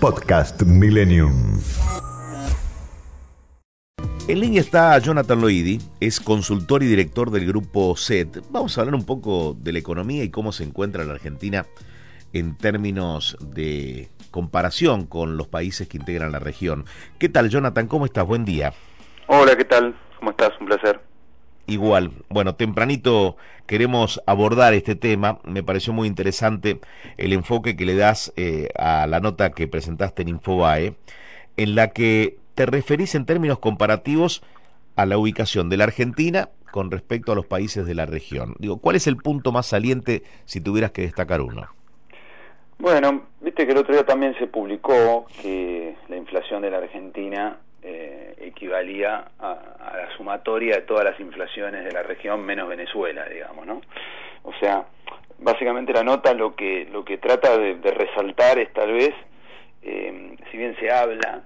Podcast Millennium. En línea está Jonathan Loidi, es consultor y director del grupo SET. Vamos a hablar un poco de la economía y cómo se encuentra la Argentina en términos de comparación con los países que integran la región. ¿Qué tal, Jonathan? ¿Cómo estás? Buen día. Hola, ¿qué tal? ¿Cómo estás? Un placer. Igual, bueno, tempranito queremos abordar este tema. Me pareció muy interesante el enfoque que le das eh, a la nota que presentaste en Infobae, en la que te referís en términos comparativos a la ubicación de la Argentina con respecto a los países de la región. Digo, ¿cuál es el punto más saliente si tuvieras que destacar uno? Bueno, viste que el otro día también se publicó que la inflación de la Argentina eh, equivalía a, la sumatoria de todas las inflaciones de la región menos Venezuela, digamos, ¿no? O sea, básicamente la nota lo que lo que trata de, resaltar es tal vez, eh, si bien se habla,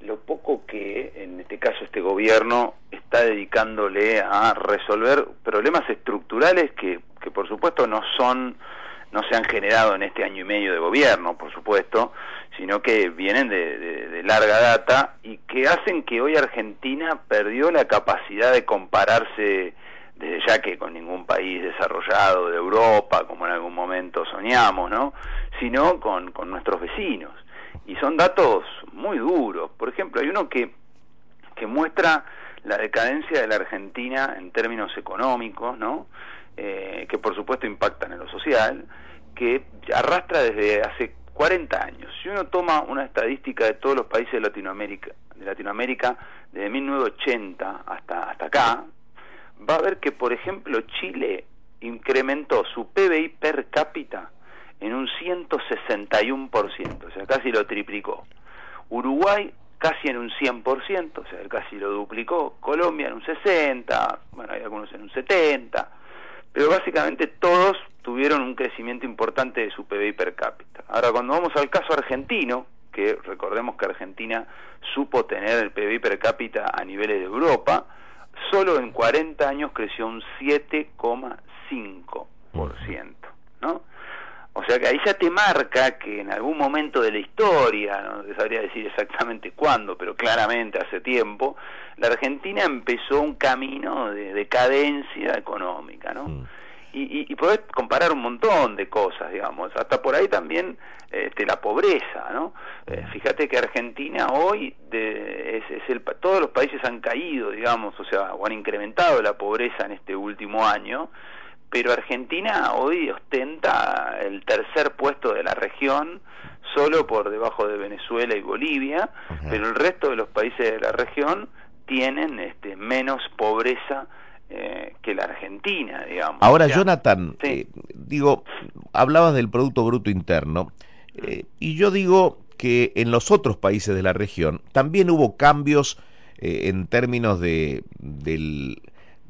lo poco que en este caso este gobierno está dedicándole a resolver problemas estructurales que, que por supuesto no son no se han generado en este año y medio de gobierno, por supuesto, sino que vienen de, larga data y que hacen que hoy Argentina perdió la capacidad de compararse desde ya que con ningún país desarrollado de Europa, como en algún momento soñamos, ¿no? sino con, con nuestros vecinos. Y son datos muy duros. Por ejemplo, hay uno que, que muestra la decadencia de la Argentina en términos económicos, ¿no? Eh, que por supuesto impactan en lo social, que arrastra desde hace 40 años. Si uno toma una estadística de todos los países de Latinoamérica, de Latinoamérica desde 1980 hasta, hasta acá, va a ver que, por ejemplo, Chile incrementó su PBI per cápita en un 161%, o sea, casi lo triplicó. Uruguay casi en un 100%, o sea, casi lo duplicó. Colombia en un 60%, bueno, hay algunos en un 70%, pero básicamente todos tuvieron un crecimiento importante de su PBI per cápita. Ahora, cuando vamos al caso argentino, que recordemos que Argentina supo tener el PBI per cápita a niveles de Europa, solo en 40 años creció un 7,5%, ¿no? O sea que ahí ya te marca que en algún momento de la historia, no sabría decir exactamente cuándo, pero claramente hace tiempo, la Argentina empezó un camino de decadencia económica, ¿no? Mm. Y, y, podés comparar un montón de cosas, digamos, hasta por ahí también este, la pobreza, ¿no? Eh, mm. fíjate que Argentina hoy de, es, el, todos los países han caído, digamos, o sea, o han incrementado la pobreza en este último año, pero Argentina hoy ostenta el tercer puesto de la región, solo por debajo de Venezuela y Bolivia, pero el resto de los países de la región tienen este, menos pobreza eh, que la Argentina, digamos. Ahora, Jonathan, eh, digo, hablabas del Producto Bruto Interno, eh, y yo digo que en los otros países de la región también hubo cambios en términos de, del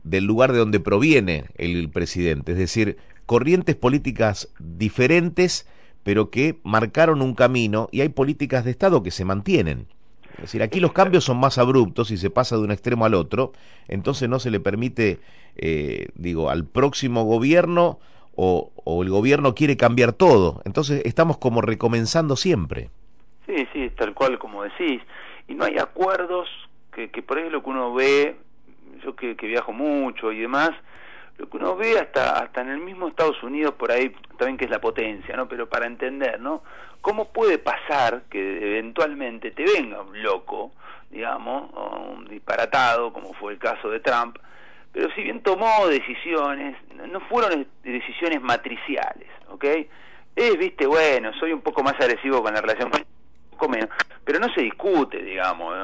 del lugar de donde proviene el presidente, es decir, corrientes políticas diferentes, pero que marcaron un camino y hay políticas de Estado que se mantienen. Es decir, aquí los cambios son más abruptos y se pasa de un extremo al otro, entonces no se le permite, eh, digo, al próximo gobierno o, el gobierno quiere cambiar todo. Entonces estamos como recomenzando siempre. Sí, sí, tal cual como decís. Y no hay acuerdos que, que por ahí lo que uno ve yo que, viajo mucho y demás, lo que uno ve hasta hasta en el mismo Estados Unidos por ahí también que es la potencia no pero para entender no cómo puede pasar que eventualmente te venga un loco digamos o un disparatado como fue el caso de Trump pero si bien tomó decisiones no fueron decisiones matriciales ¿ok? es viste bueno soy un poco más agresivo con la relación con pero no se discute, digamos,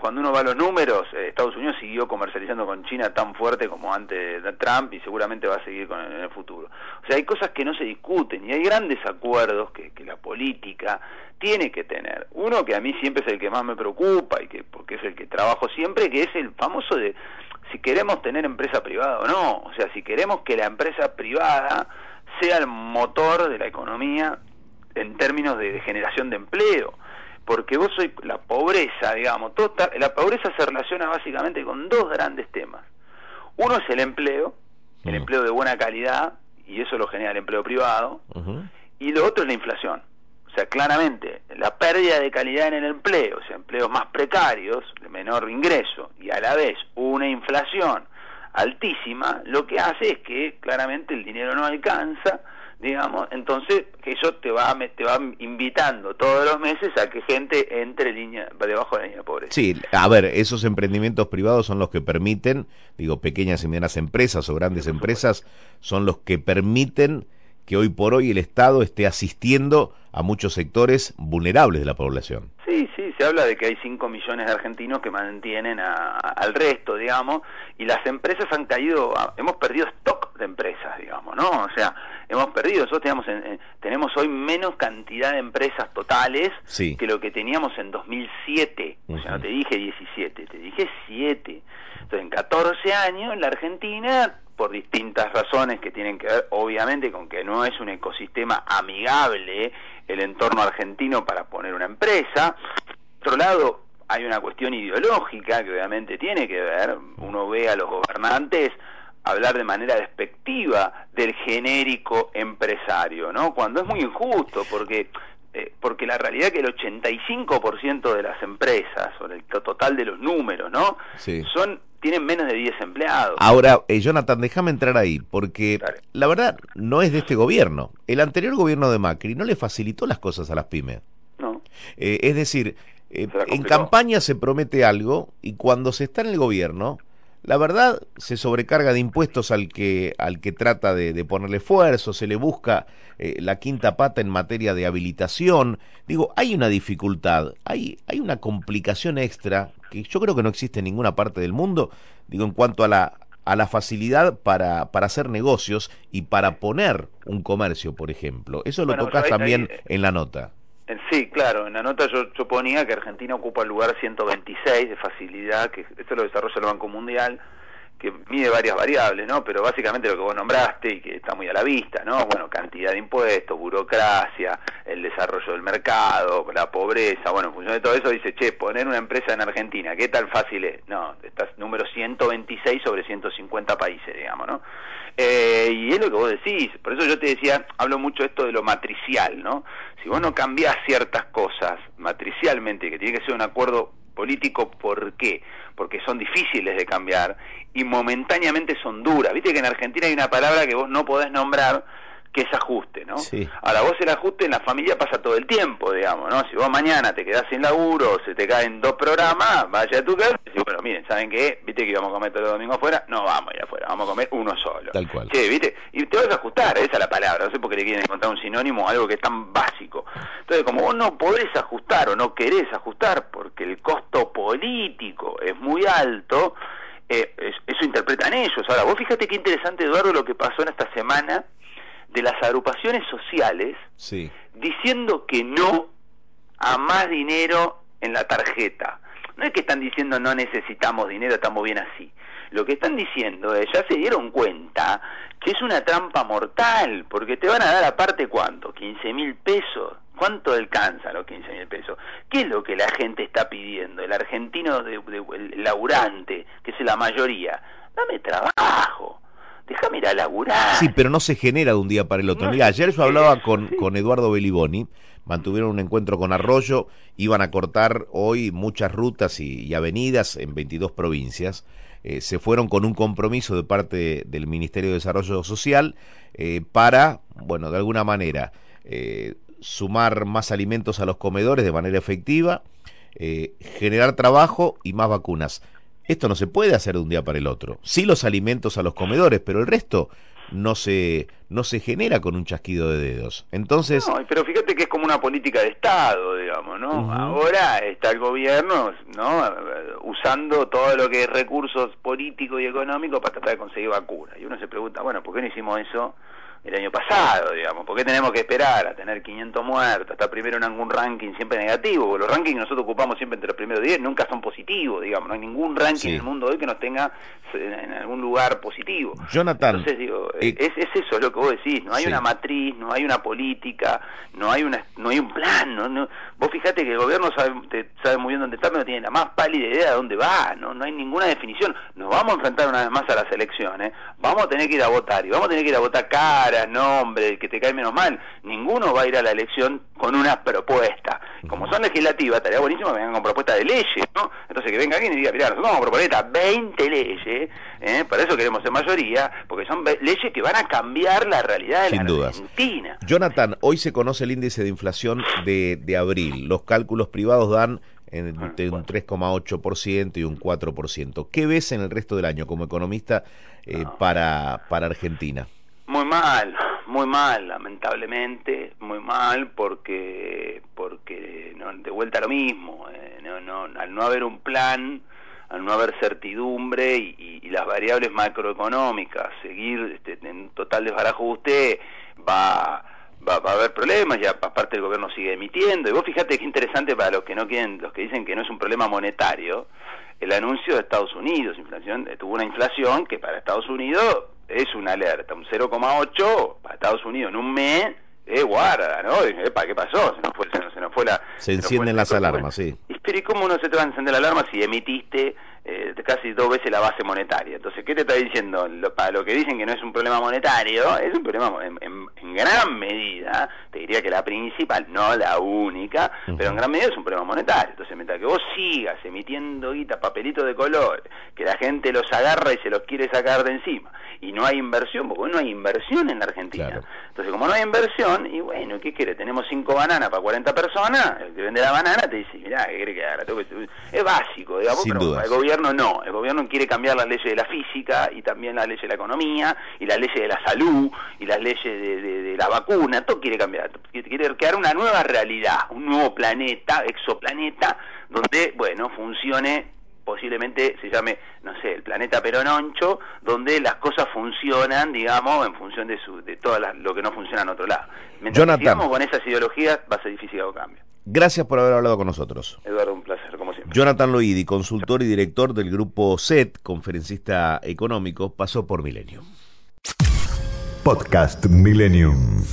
cuando uno va a los números, eh, Estados Unidos siguió comercializando con China tan fuerte como antes de Trump y seguramente va a seguir con en el futuro. O sea, hay cosas que no se discuten y hay grandes acuerdos que, que la política tiene que tener. Uno que a mí siempre es el que más me preocupa y que porque es el que trabajo siempre, que es el famoso de si queremos tener empresa privada o no. O sea, si queremos que la empresa privada sea el motor de la economía en términos de, generación de empleo porque vos soy la pobreza, digamos, toda, la pobreza se relaciona básicamente con dos grandes temas. Uno es el empleo, el empleo de buena calidad, y eso lo genera el empleo privado, y lo otro es la inflación. O sea, claramente la pérdida de calidad en el empleo, o sea, empleos más precarios, de menor ingreso, y a la vez una inflación altísima, lo que hace es que claramente el dinero no alcanza, digamos, entonces eso te va te va invitando todos los meses a que gente entre línea debajo de la línea de pobreza. Sí, a ver, esos emprendimientos privados son los que permiten, digo, pequeñas y medianas empresas o grandes empresas son los que permiten que hoy por hoy el Estado esté asistiendo a muchos sectores vulnerables de la población. Sí, sí, se habla de que hay 5 millones de argentinos que mantienen al resto, digamos, y las empresas han caído, hemos perdido stock de empresas, digamos, ¿no? O sea, hemos perdido, nosotros tenemos, tenemos hoy menos cantidad de empresas totales que lo que teníamos en 2007, o sea, no te dije 17, te dije 7. Entonces, en 14 años, en la Argentina por distintas razones que tienen que ver obviamente con que no es un ecosistema amigable el entorno argentino para poner una empresa. Por otro lado, hay una cuestión ideológica que obviamente tiene que ver, uno ve a los gobernantes hablar de manera despectiva del genérico empresario, ¿no? Cuando es muy injusto, porque eh, porque la realidad es que el 85% de las empresas, o el total de los números, ¿no? Son tienen menos de 10 empleados. Ahora, eh, Jonathan, déjame entrar ahí, porque la verdad no es de este gobierno. El anterior gobierno de Macri no le facilitó las cosas a las pymes. No. Eh, es decir, eh, en campaña se promete algo y cuando se está en el gobierno, la verdad se sobrecarga de impuestos al que, al que trata de, ponerle esfuerzo, se le busca eh, la quinta pata en materia de habilitación. Digo, hay una dificultad, hay, hay una complicación extra que yo creo que no existe en ninguna parte del mundo, digo, en cuanto a la, a la facilidad para, para hacer negocios y para poner un comercio, por ejemplo. Eso lo tocas también en la nota. Sí, claro, en la nota yo, yo, ponía que Argentina ocupa el lugar 126 de facilidad, que esto lo desarrolla el Banco Mundial, que mide varias variables, ¿no? Pero básicamente lo que vos nombraste y que está muy a la vista, ¿no? Bueno, cantidad de impuestos, burocracia, el desarrollo del mercado, la pobreza, bueno, en función de todo eso dice, che, poner una empresa en Argentina, ¿qué tan fácil es? No, estás número 126 sobre 150 países, digamos, ¿no? Eh, y es lo que vos decís, por eso yo te decía, hablo mucho esto de lo matricial, ¿no? Si vos no cambiás ciertas cosas matricialmente, que tiene que ser un acuerdo político, ¿por qué? Porque son difíciles de cambiar y momentáneamente son duras. Viste que en Argentina hay una palabra que vos no podés nombrar que es ajuste, ¿no? Sí. Ahora, vos el ajuste en la familia pasa todo el tiempo, digamos, ¿no? Si vos mañana te quedás sin laburo, se te caen dos programas, vaya a tu casa y bueno, miren, ¿saben qué? ¿Viste que íbamos a comer todos los domingos afuera? No vamos a ir afuera, vamos a comer uno solo. Tal cual. Sí, ¿viste? Y te vas a ajustar, esa es la palabra, no sé por qué le quieren encontrar un sinónimo algo que es tan básico. Entonces, como vos no podés ajustar o no querés ajustar porque el costo político es muy alto, eh, eso interpretan ellos. Ahora, vos fíjate qué interesante, Eduardo, lo que pasó en esta semana de las agrupaciones sociales diciendo que no a más dinero en la tarjeta. No es que están diciendo no necesitamos dinero, estamos bien así. Lo que están diciendo es, ya se dieron cuenta que es una trampa mortal, porque te van a dar aparte cuánto, 15 mil pesos. ¿Cuánto alcanza los 15 mil pesos? ¿Qué es lo que la gente está pidiendo? El argentino, de, el laburante, que es la mayoría, dame trabajo déjame ir a laburar. Sí, pero no se genera de un día para el otro. Mira, ayer yo hablaba con, con Eduardo Beliboni, mantuvieron un encuentro con Arroyo, iban a cortar hoy muchas rutas y, avenidas en 22 provincias. Eh, se fueron con un compromiso de parte del Ministerio de Desarrollo Social eh, para, bueno, de alguna manera, eh, sumar más alimentos a los comedores de manera efectiva, generar trabajo y más vacunas. Esto no se puede hacer de un día para el otro. Sí los alimentos a los comedores, pero el resto no se no se genera con un chasquido de dedos. Entonces, no, pero fíjate que es como una política de Estado, digamos, ¿no? Ahora está el gobierno, ¿no? Usando todo lo que es recursos políticos y económicos para tratar de conseguir vacunas. Y uno se pregunta, bueno, ¿por qué no hicimos eso el año pasado, digamos. ¿Por qué tenemos que esperar a tener 500 muertos, estar primero en algún ranking siempre negativo? Porque los rankings que nosotros ocupamos siempre entre los primeros 10 nunca son positivos, digamos. No hay ningún ranking en el mundo hoy que nos tenga en algún lugar positivo. Jonathan. Entonces, digo, eh, es, es, eso lo que vos decís. No hay una matriz, no hay una política, no hay una no hay un plan. No, Vos fijate que el gobierno sabe, sabe muy bien dónde está, pero no tiene la más pálida idea de dónde va. No, no hay ninguna definición. Nos vamos a enfrentar una vez más a las elecciones. Vamos a tener que ir a votar y vamos a tener que ir a votar cara nombre, que te cae menos mal, ninguno va a ir a la elección con una propuesta. Como son legislativas, estaría buenísimo que vengan con propuestas de leyes, ¿no? Entonces que venga alguien y diga, mira, nosotros vamos a proponer estas 20 leyes, ¿eh? para eso queremos ser mayoría, porque son leyes que van a cambiar la realidad de Sin la dudas. Argentina. Jonathan, hoy se conoce el índice de inflación de, de abril. Los cálculos privados dan entre un 3,8% y un 4%. ¿Qué ves en el resto del año como economista eh, para, para Argentina? Mal, muy mal, lamentablemente, muy mal, porque porque no, de vuelta a lo mismo, eh, no, no, al no haber un plan, al no haber certidumbre y, las variables macroeconómicas, seguir este, en total desbarajuste, va, va, va a haber problemas, ya aparte el gobierno sigue emitiendo, y vos fíjate qué interesante para los que no quieren, los que dicen que no es un problema monetario, el anuncio de Estados Unidos, inflación, tuvo una inflación que para Estados Unidos es una alerta, un 0,8 para Estados Unidos en un mes, eh, guarda, ¿no? ¿Para qué pasó? Se nos fue, se nos, se nos fue la... Se encienden las alarmas, sí. Pero ¿y cómo no se te va a encender la alarma si emitiste eh, casi dos veces la base monetaria? Entonces, ¿qué te está diciendo? Lo, para lo que dicen que no es un problema monetario, es un problema en, en, en gran medida, te diría que la principal, no la única, uh -huh. pero en gran medida es un problema monetario. Entonces, mientras que vos sigas emitiendo guita, papelitos de color, que la gente los agarra y se los quiere sacar de encima, y no hay inversión, porque no hay inversión en la Argentina. Claro. Entonces, como no hay inversión, y bueno, ¿qué quiere? Tenemos cinco bananas para 40 personas, el que vende la banana te dice, mirá, ¿qué quiere que haga? Es básico, digamos, Sin pero dudas. el gobierno no. El gobierno quiere cambiar las leyes de la física y también las leyes de la economía y las leyes de la salud y las leyes de, de, de la vacuna, todo quiere cambiar. Quiere crear una nueva realidad, un nuevo planeta, exoplaneta, donde, bueno, funcione posiblemente se llame, no sé, el planeta Perononcho, donde las cosas funcionan, digamos, en función de, su, de todo lo que no funciona en otro lado. Mientras Jonathan. que sigamos con esas ideologías, va a ser difícil que haga cambio. Gracias por haber hablado con nosotros. Eduardo, un placer, como siempre. Jonathan Loidi, consultor y director del grupo SET, conferencista económico, pasó por Millennium. Podcast Millennium.